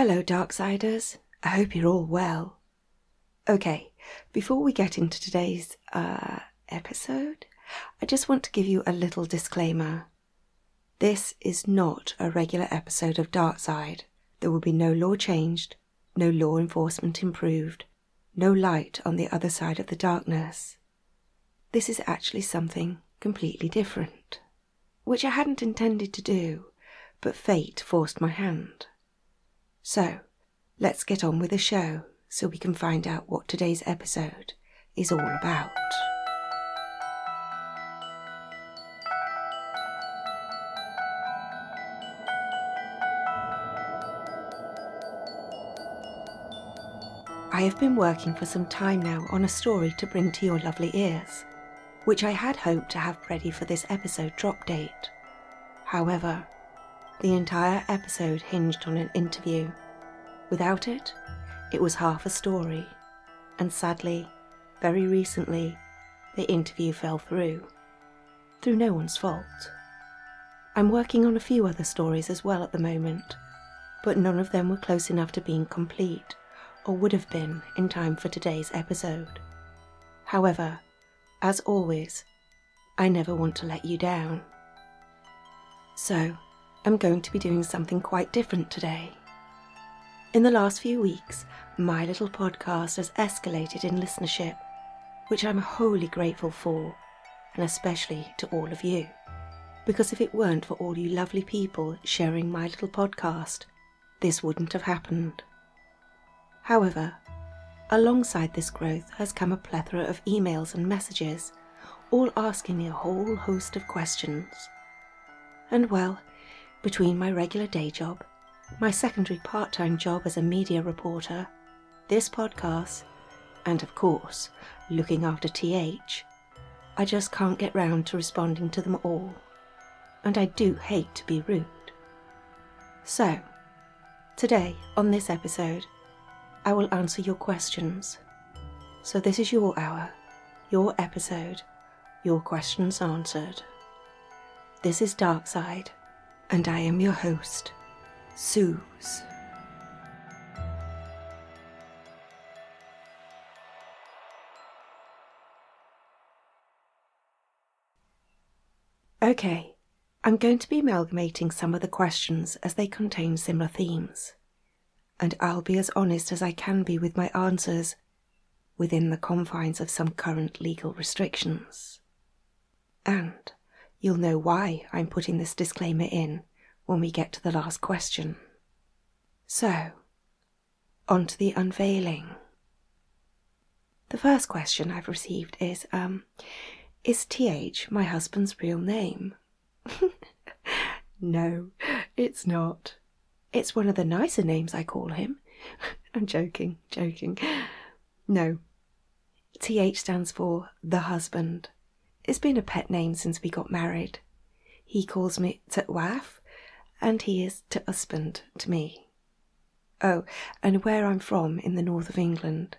Hello, Darksiders. I hope you're all well. Okay, before we get into today's uh, episode, I just want to give you a little disclaimer. This is not a regular episode of Darkside. There will be no law changed, no law enforcement improved, no light on the other side of the darkness. This is actually something completely different, which I hadn't intended to do, but fate forced my hand. So, let's get on with the show so we can find out what today's episode is all about. I have been working for some time now on a story to bring to your lovely ears, which I had hoped to have ready for this episode drop date. However, the entire episode hinged on an interview. Without it, it was half a story, and sadly, very recently, the interview fell through. Through no one's fault. I'm working on a few other stories as well at the moment, but none of them were close enough to being complete, or would have been in time for today's episode. However, as always, I never want to let you down. So, I'm going to be doing something quite different today. In the last few weeks, my little podcast has escalated in listenership, which I'm wholly grateful for, and especially to all of you. Because if it weren't for all you lovely people sharing my little podcast, this wouldn't have happened. However, alongside this growth has come a plethora of emails and messages, all asking me a whole host of questions. And well, between my regular day job, my secondary part time job as a media reporter, this podcast, and of course, looking after TH, I just can't get round to responding to them all. And I do hate to be rude. So, today, on this episode, I will answer your questions. So, this is your hour, your episode, your questions answered. This is Darkside and I am your host, Suze. Okay, I'm going to be amalgamating some of the questions as they contain similar themes, and I'll be as honest as I can be with my answers within the confines of some current legal restrictions. And You'll know why I'm putting this disclaimer in when we get to the last question. So, on to the unveiling. The first question I've received is um, Is TH my husband's real name? no, it's not. It's one of the nicer names I call him. I'm joking, joking. No. TH stands for the husband. It's been a pet name since we got married. He calls me Tutwaf, and he is to husband to me. Oh, and where I'm from in the north of England,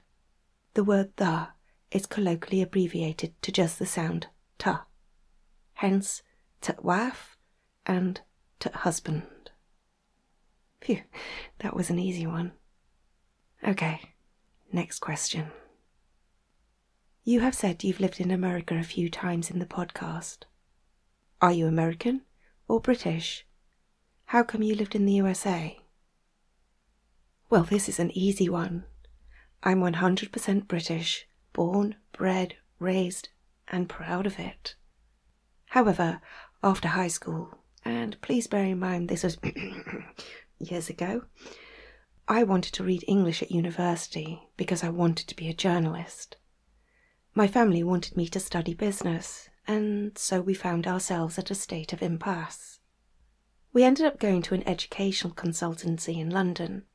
the word the is colloquially abbreviated to just the sound t. Hence, Tutwaf and husband. Phew, that was an easy one. Okay, next question. You have said you've lived in America a few times in the podcast. Are you American or British? How come you lived in the USA? Well, this is an easy one. I'm 100% British, born, bred, raised, and proud of it. However, after high school, and please bear in mind this was years ago, I wanted to read English at university because I wanted to be a journalist. My family wanted me to study business, and so we found ourselves at a state of impasse. We ended up going to an educational consultancy in London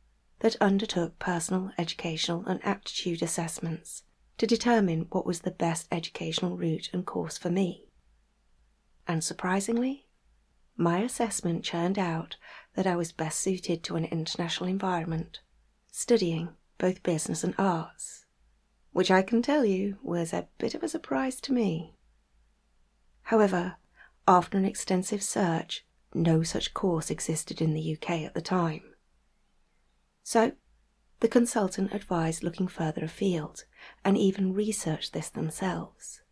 that undertook personal, educational, and aptitude assessments to determine what was the best educational route and course for me. And surprisingly, my assessment churned out that I was best suited to an international environment, studying both business and arts which I can tell you was a bit of a surprise to me. However, after an extensive search, no such course existed in the UK at the time. So, the consultant advised looking further afield and even researched this themselves.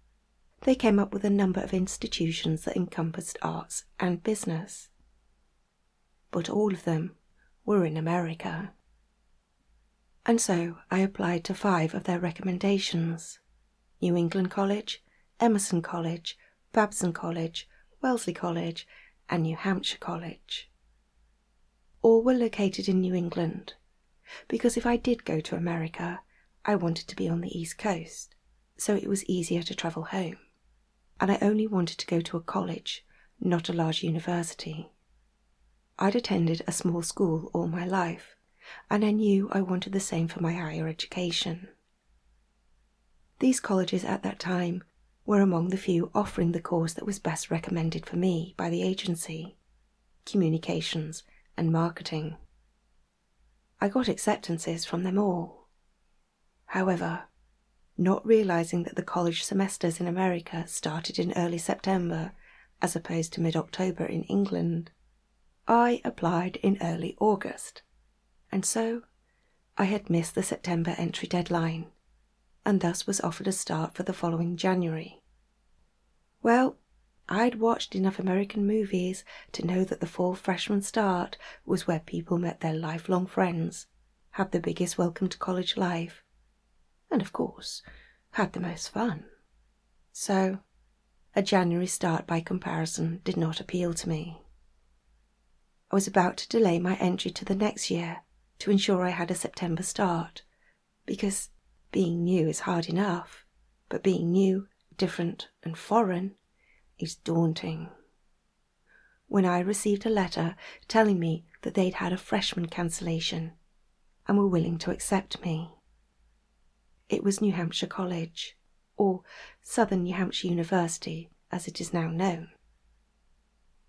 They came up with a number of institutions that encompassed arts and business. But all of them were in America. And so I applied to five of their recommendations New England College, Emerson College, Babson College, Wellesley College, and New Hampshire College. All were located in New England, because if I did go to America, I wanted to be on the East Coast, so it was easier to travel home. And I only wanted to go to a college, not a large university. I'd attended a small school all my life, and I knew I wanted the same for my higher education. These colleges at that time were among the few offering the course that was best recommended for me by the agency communications and marketing. I got acceptances from them all. However, not realizing that the college semesters in America started in early September as opposed to mid October in England, I applied in early August, and so I had missed the September entry deadline and thus was offered a start for the following January. Well, I'd watched enough American movies to know that the fall freshman start was where people met their lifelong friends, had the biggest welcome to college life, and of course, had the most fun. So, a January start by comparison did not appeal to me. I was about to delay my entry to the next year to ensure I had a September start, because being new is hard enough, but being new, different, and foreign is daunting. When I received a letter telling me that they'd had a freshman cancellation and were willing to accept me, it was New Hampshire College, or Southern New Hampshire University as it is now known.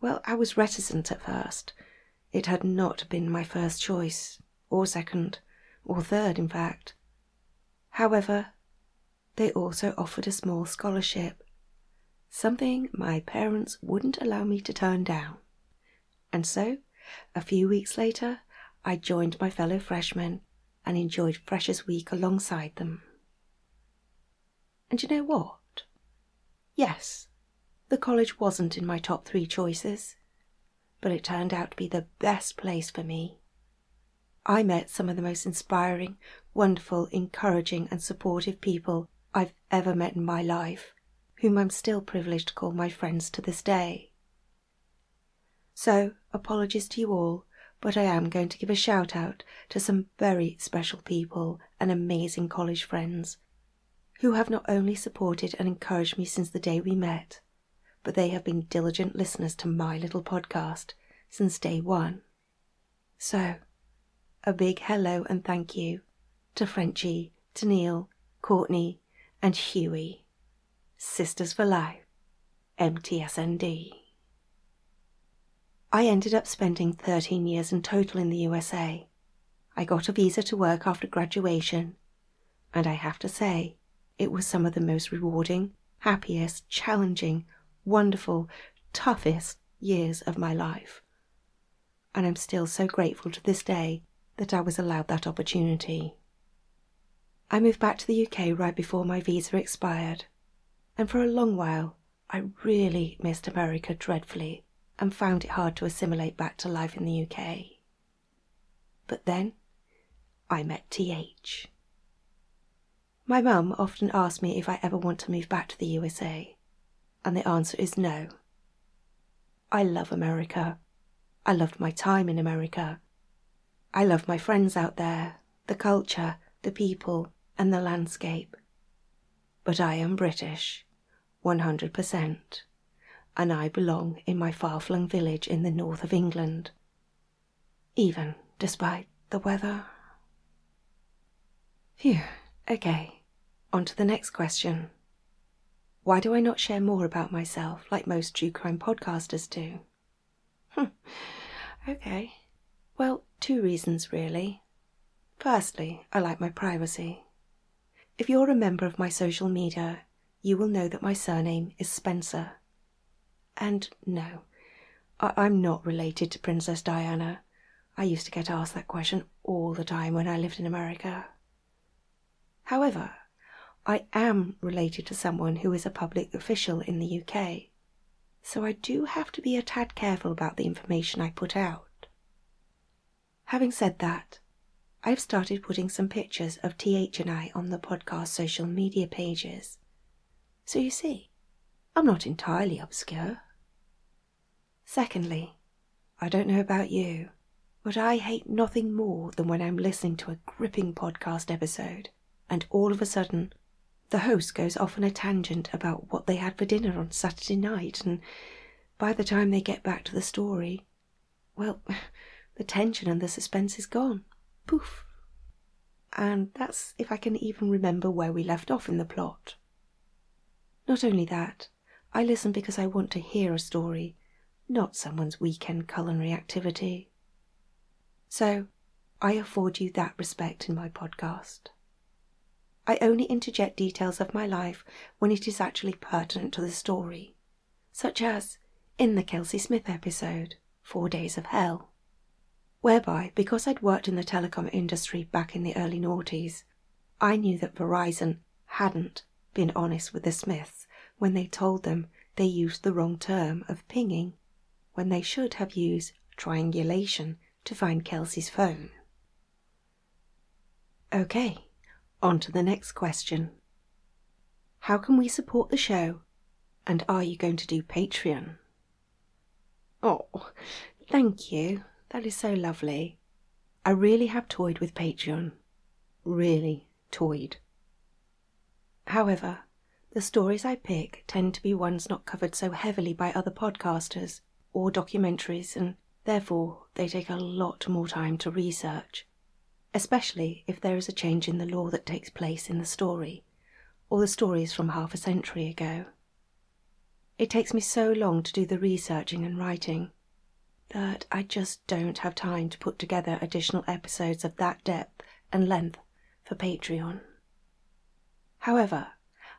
Well, I was reticent at first. It had not been my first choice, or second, or third, in fact. However, they also offered a small scholarship, something my parents wouldn't allow me to turn down. And so, a few weeks later, I joined my fellow freshmen and enjoyed Freshers Week alongside them. And you know what? Yes, the college wasn't in my top three choices, but it turned out to be the best place for me. I met some of the most inspiring, wonderful, encouraging, and supportive people I've ever met in my life, whom I'm still privileged to call my friends to this day. So, apologies to you all, but I am going to give a shout out to some very special people and amazing college friends who have not only supported and encouraged me since the day we met, but they have been diligent listeners to my little podcast since day one. So, a big hello and thank you to Frenchie, to Neil, Courtney, and Huey. Sisters for Life, MTSND. I ended up spending 13 years in total in the USA. I got a visa to work after graduation, and I have to say, it was some of the most rewarding, happiest, challenging, wonderful, toughest years of my life. And I'm still so grateful to this day that I was allowed that opportunity. I moved back to the UK right before my visa expired, and for a long while I really missed America dreadfully and found it hard to assimilate back to life in the UK. But then I met TH. My mum often asks me if I ever want to move back to the USA, and the answer is no. I love America. I loved my time in America, I love my friends out there, the culture, the people, and the landscape. But I am British, 100%, and I belong in my far flung village in the north of England, even despite the weather. Phew, okay, on to the next question. Why do I not share more about myself like most true crime podcasters do? Okay. Well, two reasons really. Firstly, I like my privacy. If you're a member of my social media, you will know that my surname is Spencer. And no, I- am not related to Princess Diana. I used to get asked that question all the time when I lived in America. However, I am related to someone who is a public official in the UK, so I do have to be a tad careful about the information I put out. Having said that, I've started putting some pictures of TH and I on the podcast social media pages. So you see, I'm not entirely obscure. Secondly, I don't know about you, but I hate nothing more than when I'm listening to a gripping podcast episode and all of a sudden the host goes off on a tangent about what they had for dinner on Saturday night, and by the time they get back to the story, well, the tension and the suspense is gone. Poof. And that's if I can even remember where we left off in the plot. Not only that, I listen because I want to hear a story, not someone's weekend culinary activity. So, I afford you that respect in my podcast. I only interject details of my life when it is actually pertinent to the story, such as in the Kelsey Smith episode, Four Days of Hell, whereby, because I'd worked in the telecom industry back in the early noughties, I knew that Verizon hadn't been honest with the Smiths when they told them they used the wrong term of pinging when they should have used triangulation to find Kelsey's phone. Okay, on to the next question. How can we support the show? And are you going to do Patreon? Oh, thank you. That is so lovely. I really have toyed with Patreon. Really toyed. However, the stories I pick tend to be ones not covered so heavily by other podcasters or documentaries, and therefore they take a lot more time to research especially if there is a change in the law that takes place in the story, or the story is from half a century ago. It takes me so long to do the researching and writing that I just don't have time to put together additional episodes of that depth and length for Patreon. However,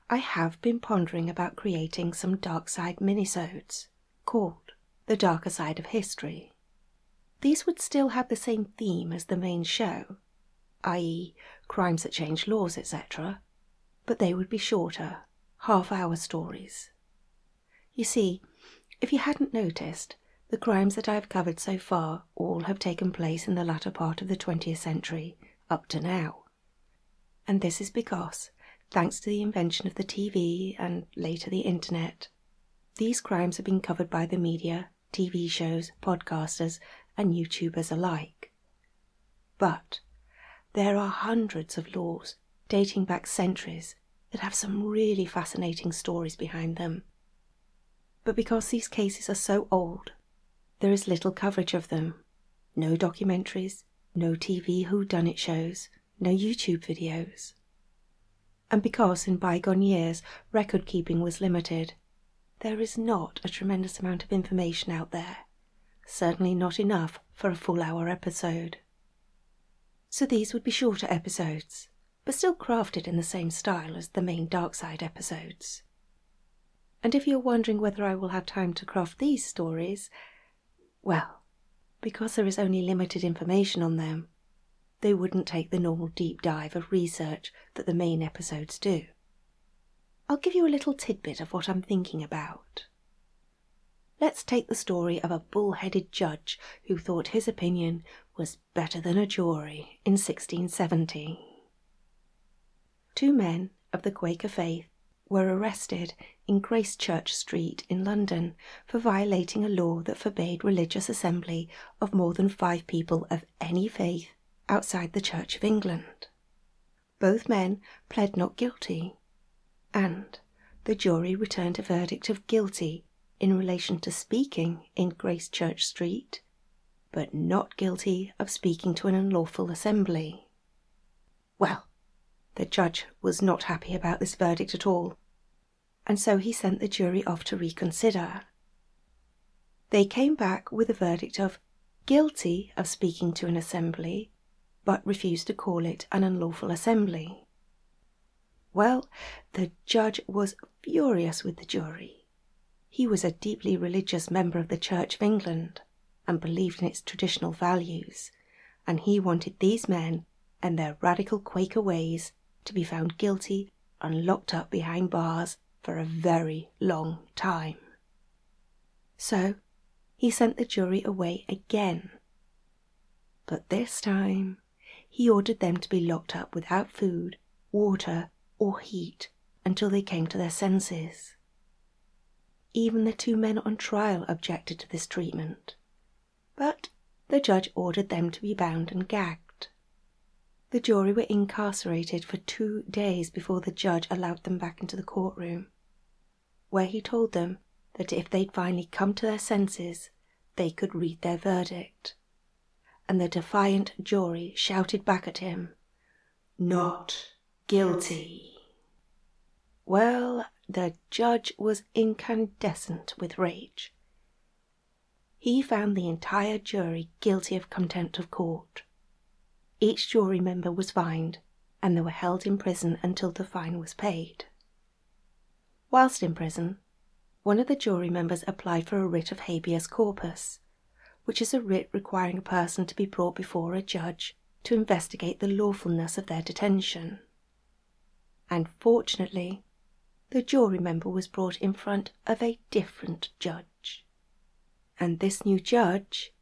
I have been pondering about creating some dark side minisodes called The Darker Side of History. These would still have the same theme as the main show, i.e., crimes that change laws, etc., but they would be shorter, half hour stories. You see, if you hadn't noticed, the crimes that I have covered so far all have taken place in the latter part of the 20th century, up to now. And this is because, thanks to the invention of the TV and later the internet, these crimes have been covered by the media, TV shows, podcasters, and YouTubers alike. But there are hundreds of laws dating back centuries that have some really fascinating stories behind them. But because these cases are so old, there is little coverage of them. No documentaries, no TV whodunit shows, no YouTube videos. And because in bygone years record keeping was limited, there is not a tremendous amount of information out there, certainly not enough for a full hour episode so these would be shorter episodes, but still crafted in the same style as the main Dark Side episodes. And if you're wondering whether I will have time to craft these stories, well, because there is only limited information on them, they wouldn't take the normal deep dive of research that the main episodes do. I'll give you a little tidbit of what I'm thinking about. Let's take the story of a bull-headed judge who thought his opinion was better than a jury in 1670. Two men of the Quaker faith were arrested in Gracechurch Street in London for violating a law that forbade religious assembly of more than five people of any faith outside the Church of England. Both men pled not guilty, and the jury returned a verdict of guilty in relation to speaking in Gracechurch Street but not guilty of speaking to an unlawful assembly. Well, the judge was not happy about this verdict at all, and so he sent the jury off to reconsider. They came back with a verdict of guilty of speaking to an assembly, but refused to call it an unlawful assembly. Well, the judge was furious with the jury. He was a deeply religious member of the Church of England and believed in its traditional values, and he wanted these men and their radical Quaker ways to be found guilty and locked up behind bars for a very long time. So he sent the jury away again. But this time he ordered them to be locked up without food, water, or heat until they came to their senses. Even the two men on trial objected to this treatment, but the judge ordered them to be bound and gagged. The jury were incarcerated for two days before the judge allowed them back into the courtroom, where he told them that if they'd finally come to their senses, they could read their verdict. And the defiant jury shouted back at him, Not guilty. Well, the judge was incandescent with rage. He found the entire jury guilty of contempt of court. Each jury member was fined, and they were held in prison until the fine was paid. Whilst in prison, one of the jury members applied for a writ of habeas corpus, which is a writ requiring a person to be brought before a judge to investigate the lawfulness of their detention. And fortunately, the jury member was brought in front of a different judge. And this new judge,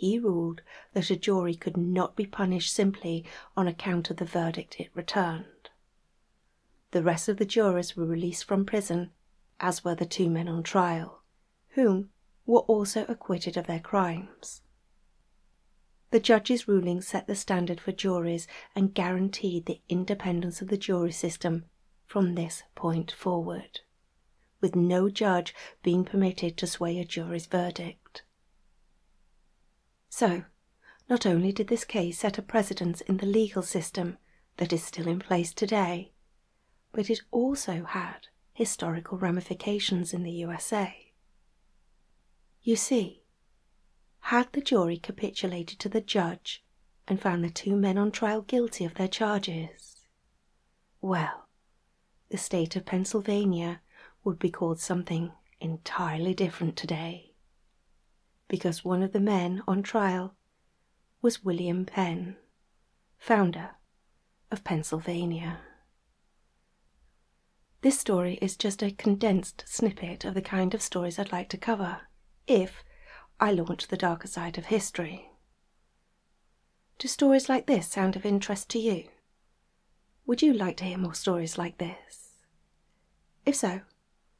he ruled that a jury could not be punished simply on account of the verdict it returned. The rest of the jurors were released from prison as were the two men on trial, whom were also acquitted of their crimes. The judge's ruling set the standard for juries and guaranteed the independence of the jury system from this point forward, with no judge being permitted to sway a jury's verdict. So, not only did this case set a precedence in the legal system that is still in place today, but it also had historical ramifications in the USA. You see, had the jury capitulated to the judge and found the two men on trial guilty of their charges, well, the state of Pennsylvania would be called something entirely different today. Because one of the men on trial was William Penn, founder of Pennsylvania. This story is just a condensed snippet of the kind of stories I'd like to cover if I launch the darker side of history. Do stories like this sound of interest to you? Would you like to hear more stories like this? If so,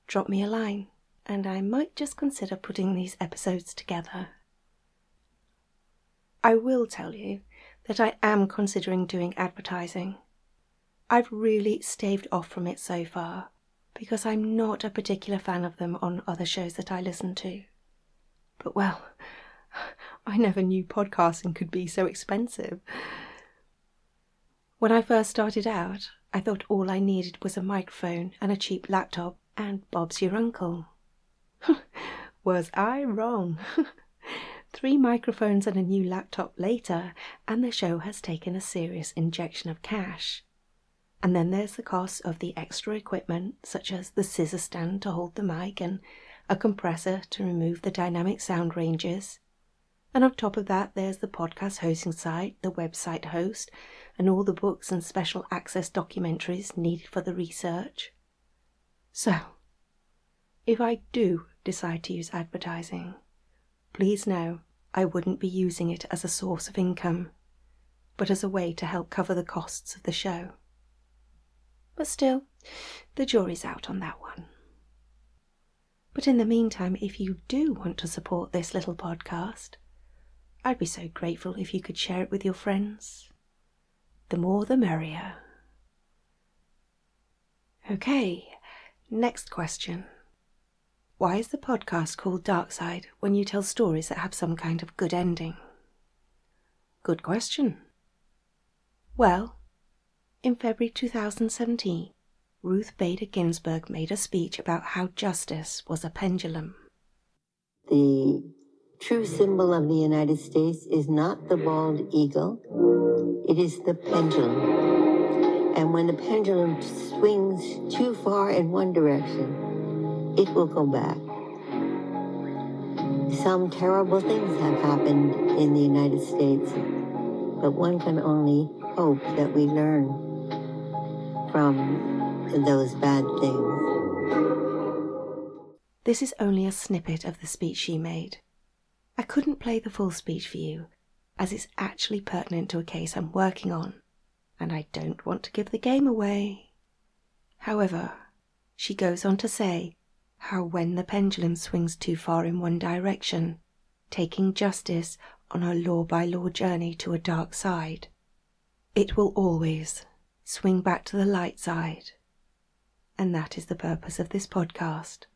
drop me a line and I might just consider putting these episodes together. I will tell you that I am considering doing advertising I've really staved off from it so far because I'm not a particular fan of them on other shows that I listen to. But well, I never knew podcasting could be so expensive. When I first started out, I thought all I needed was a microphone and a cheap laptop, and Bob's your uncle. was I wrong? Three microphones and a new laptop later, and the show has taken a serious injection of cash. And then there's the cost of the extra equipment, such as the scissor stand to hold the mic and a compressor to remove the dynamic sound ranges. And on top of that, there's the podcast hosting site, the website host, and all the books and special access documentaries needed for the research. So, if I do decide to use advertising, please know I wouldn't be using it as a source of income, but as a way to help cover the costs of the show. But still, the jury's out on that one. But in the meantime, if you do want to support this little podcast, I'd be so grateful if you could share it with your friends. The more the merrier. Okay, next question. Why is the podcast called Dark Side when you tell stories that have some kind of good ending? Good question. Well, in February 2017, Ruth Bader Ginsburg made a speech about how justice was a pendulum. The true symbol of the United States is not the bald eagle, it is the pendulum. And when the pendulum swings too far in one direction, it will go back. Some terrible things have happened in the United States, but one can only hope that we learn from those bad things. This is only a snippet of the speech she made. I couldn't play the full speech for you, as it's actually pertinent to a case I'm working on, and I don't want to give the game away. However, she goes on to say how when the pendulum swings too far in one direction, taking justice on a law by law journey to a dark side, it will always swing back to the light side. And that is the purpose of this podcast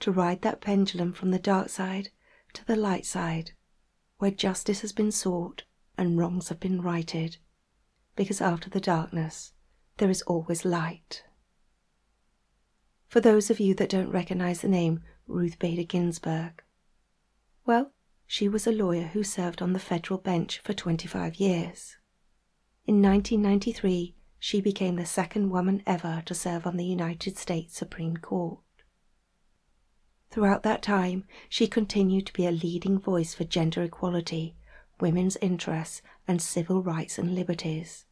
to ride that pendulum from the dark side to the light side, where justice has been sought and wrongs have been righted, because after the darkness there is always light. For those of you that don't recognize the name Ruth Bader Ginsburg, well, she was a lawyer who served on the federal bench for 25 years. In 1993, she became the second woman ever to serve on the United States Supreme Court. Throughout that time, she continued to be a leading voice for gender equality, women's interests, and civil rights and liberties.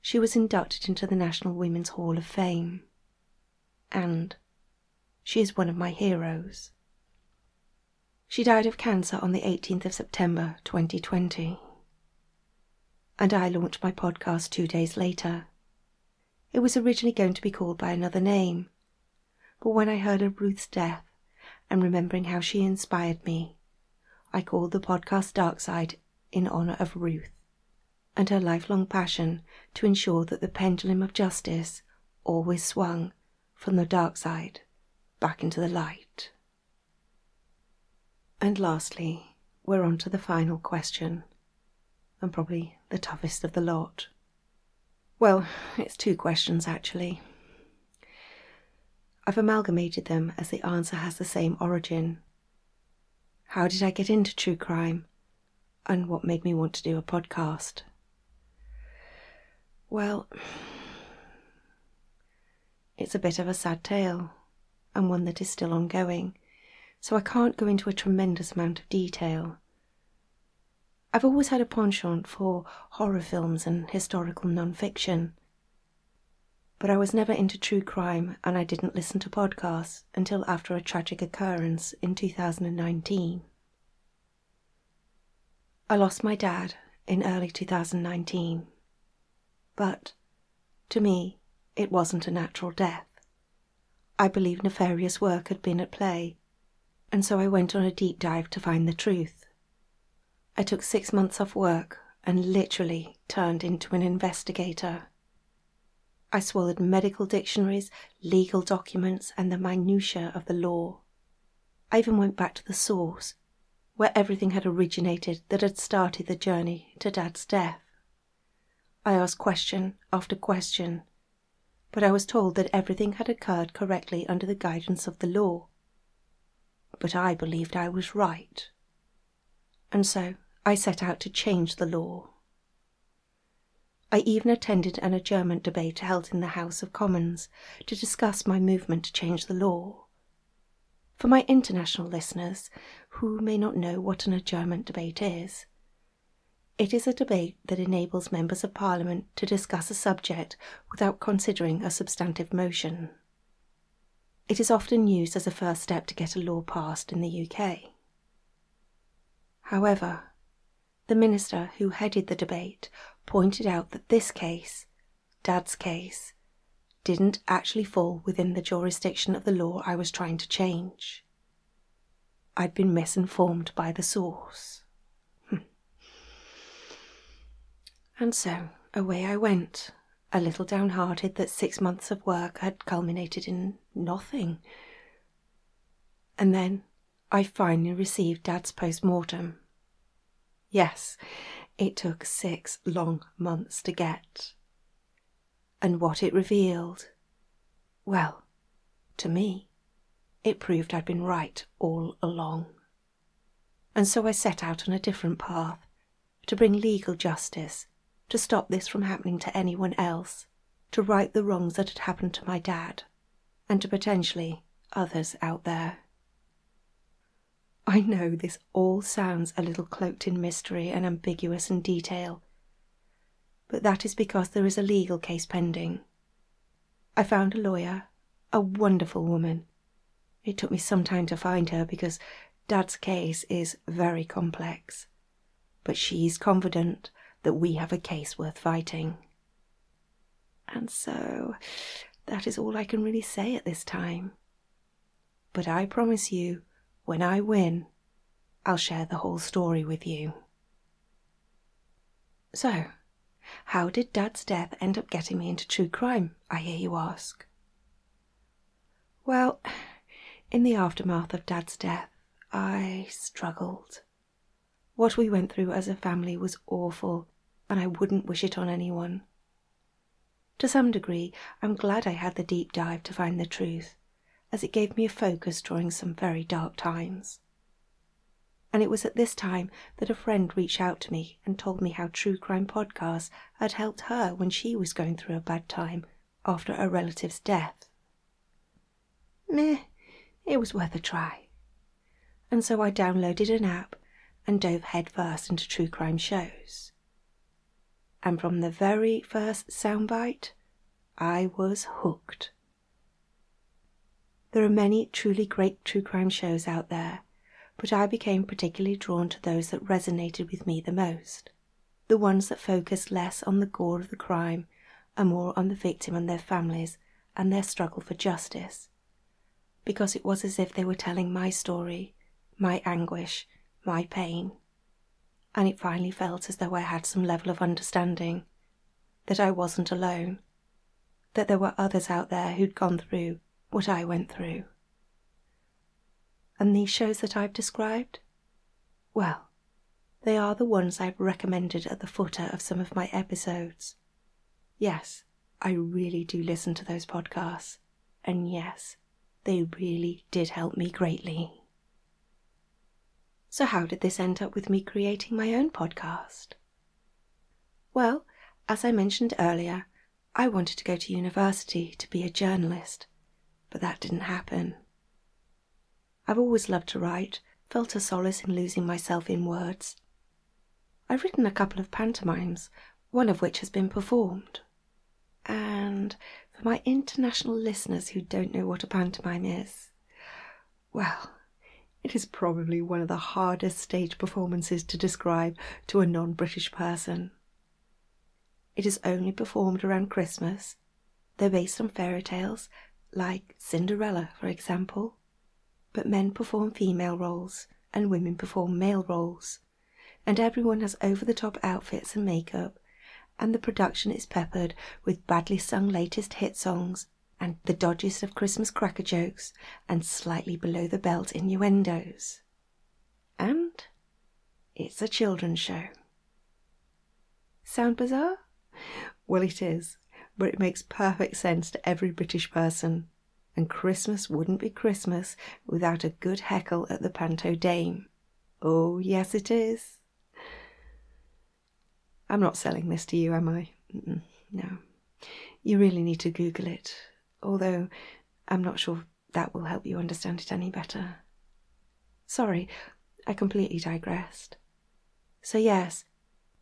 She was inducted into the National Women's Hall of Fame and she is one of my heroes. She died of cancer on the 18th of September 2020. And I launched my podcast two days later. It was originally going to be called by another name, but when I heard of Ruth's death and remembering how she inspired me, I called the podcast Dark Side in honor of Ruth and her lifelong passion to ensure that the pendulum of justice always swung from the dark side back into the light. And lastly, we're on to the final question, and probably the toughest of the lot. Well, it's two questions actually. I've amalgamated them as the answer has the same origin. How did I get into true crime? And what made me want to do a podcast? Well, it's a bit of a sad tale, and one that is still ongoing, so I can't go into a tremendous amount of detail. I've always had a penchant for horror films and historical non fiction. But I was never into true crime and I didn't listen to podcasts until after a tragic occurrence in 2019. I lost my dad in early 2019. But, to me, it wasn't a natural death. I believe nefarious work had been at play, and so I went on a deep dive to find the truth. I took six months off work and literally turned into an investigator. I swallowed medical dictionaries, legal documents, and the minutiae of the law. I even went back to the source, where everything had originated that had started the journey to Dad's death. I asked question after question but I was told that everything had occurred correctly under the guidance of the law. But I believed I was right. And so I set out to change the law. I even attended an adjournment debate held in the House of Commons to discuss my movement to change the law. For my international listeners who may not know what an adjournment debate is, it is a debate that enables members of Parliament to discuss a subject without considering a substantive motion. It is often used as a first step to get a law passed in the UK. However, the minister who headed the debate pointed out that this case, Dad's case, didn't actually fall within the jurisdiction of the law I was trying to change. I'd been misinformed by the source. And so away I went, a little downhearted that six months of work had culminated in nothing. And then I finally received Dad's post mortem. Yes, it took six long months to get. And what it revealed, well, to me, it proved I'd been right all along. And so I set out on a different path to bring legal justice to stop this from happening to anyone else, to right the wrongs that had happened to my dad, and to potentially others out there. I know this all sounds a little cloaked in mystery and ambiguous in detail, but that is because there is a legal case pending. I found a lawyer, a wonderful woman. It took me some time to find her because Dad's case is very complex, but she's confident that we have a case worth fighting. And so that is all I can really say at this time. But I promise you, when I win, I'll share the whole story with you. So, how did Dad's death end up getting me into true crime, I hear you ask? Well, in the aftermath of Dad's death, I struggled. What we went through as a family was awful, and I wouldn't wish it on anyone. To some degree, I'm glad I had the deep dive to find the truth, as it gave me a focus during some very dark times. And it was at this time that a friend reached out to me and told me how true crime podcasts had helped her when she was going through a bad time after a relative's death. Meh, it was worth a try. And so I downloaded an app and dove headfirst into true crime shows. And from the very first soundbite, I was hooked. There are many truly great true crime shows out there, but I became particularly drawn to those that resonated with me the most. The ones that focused less on the gore of the crime and more on the victim and their families and their struggle for justice. Because it was as if they were telling my story, my anguish, my pain. And it finally felt as though I had some level of understanding, that I wasn't alone, that there were others out there who'd gone through what I went through. And these shows that I've described? Well, they are the ones I've recommended at the footer of some of my episodes. Yes, I really do listen to those podcasts, and yes, they really did help me greatly. So, how did this end up with me creating my own podcast? Well, as I mentioned earlier, I wanted to go to university to be a journalist but that didn't happen. I've always loved to write, felt a solace in losing myself in words. I've written a couple of pantomimes, one of which has been performed. And for my international listeners who don't know what a pantomime is, well, it is probably one of the hardest stage performances to describe to a non British person. It is only performed around Christmas. They're based on fairy tales like Cinderella, for example. But men perform female roles and women perform male roles, and everyone has over the top outfits and makeup, and the production is peppered with badly sung latest hit songs and the dodgiest of Christmas cracker jokes and slightly below the belt innuendos. And it's a children's show. Sound bizarre? Well, it is but it makes perfect sense to every British person. And Christmas wouldn't be Christmas without a good heckle at the Panto Dame. Oh, yes, it is. I'm not selling this to you, am I? Mm-mm, no. You really need to Google it, although I'm not sure that will help you understand it any better. Sorry, I completely digressed. So, yes,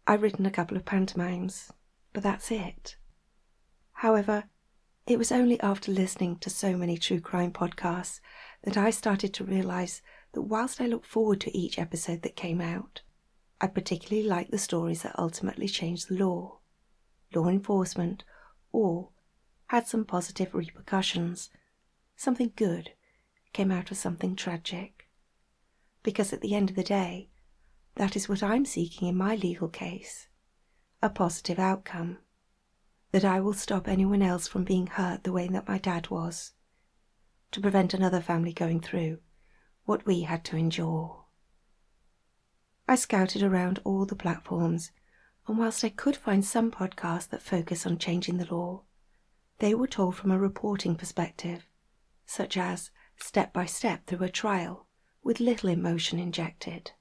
I've written a couple of pantomimes, but that's it. However, it was only after listening to so many true crime podcasts that I started to realize that whilst I looked forward to each episode that came out, I particularly liked the stories that ultimately changed the law, law enforcement, or had some positive repercussions. Something good came out of something tragic. Because at the end of the day, that is what I'm seeking in my legal case a positive outcome that I will stop anyone else from being hurt the way that my dad was, to prevent another family going through what we had to endure. I scouted around all the platforms, and whilst I could find some podcasts that focus on changing the law, they were told from a reporting perspective, such as step by step through a trial with little emotion injected.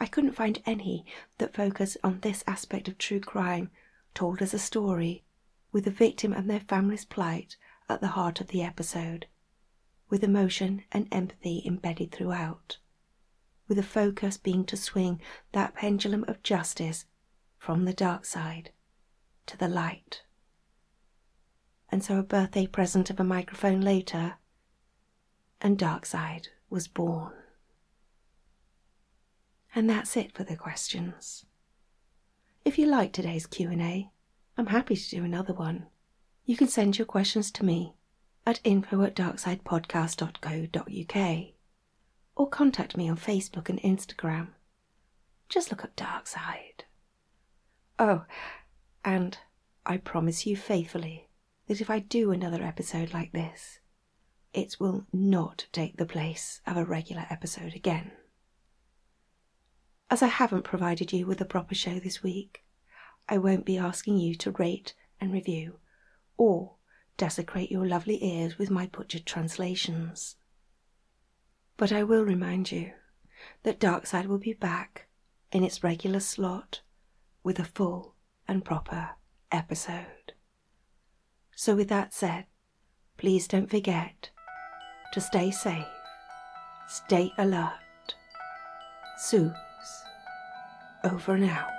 I couldn't find any that focused on this aspect of true crime told as a story, with the victim and their family's plight at the heart of the episode, with emotion and empathy embedded throughout, with the focus being to swing that pendulum of justice from the dark side to the light. And so a birthday present of a microphone later, and Darkside was born. And that's it for the questions. If you like today's Q&A, I'm happy to do another one. You can send your questions to me at info at darksidepodcast.co.uk or contact me on Facebook and Instagram. Just look up Darkside. Oh, and I promise you faithfully that if I do another episode like this, it will not take the place of a regular episode again. As I haven't provided you with a proper show this week, I won't be asking you to rate and review or desecrate your lovely ears with my butchered translations. But I will remind you that Darkside will be back in its regular slot with a full and proper episode. So, with that said, please don't forget to stay safe, stay alert. Suze, over and out.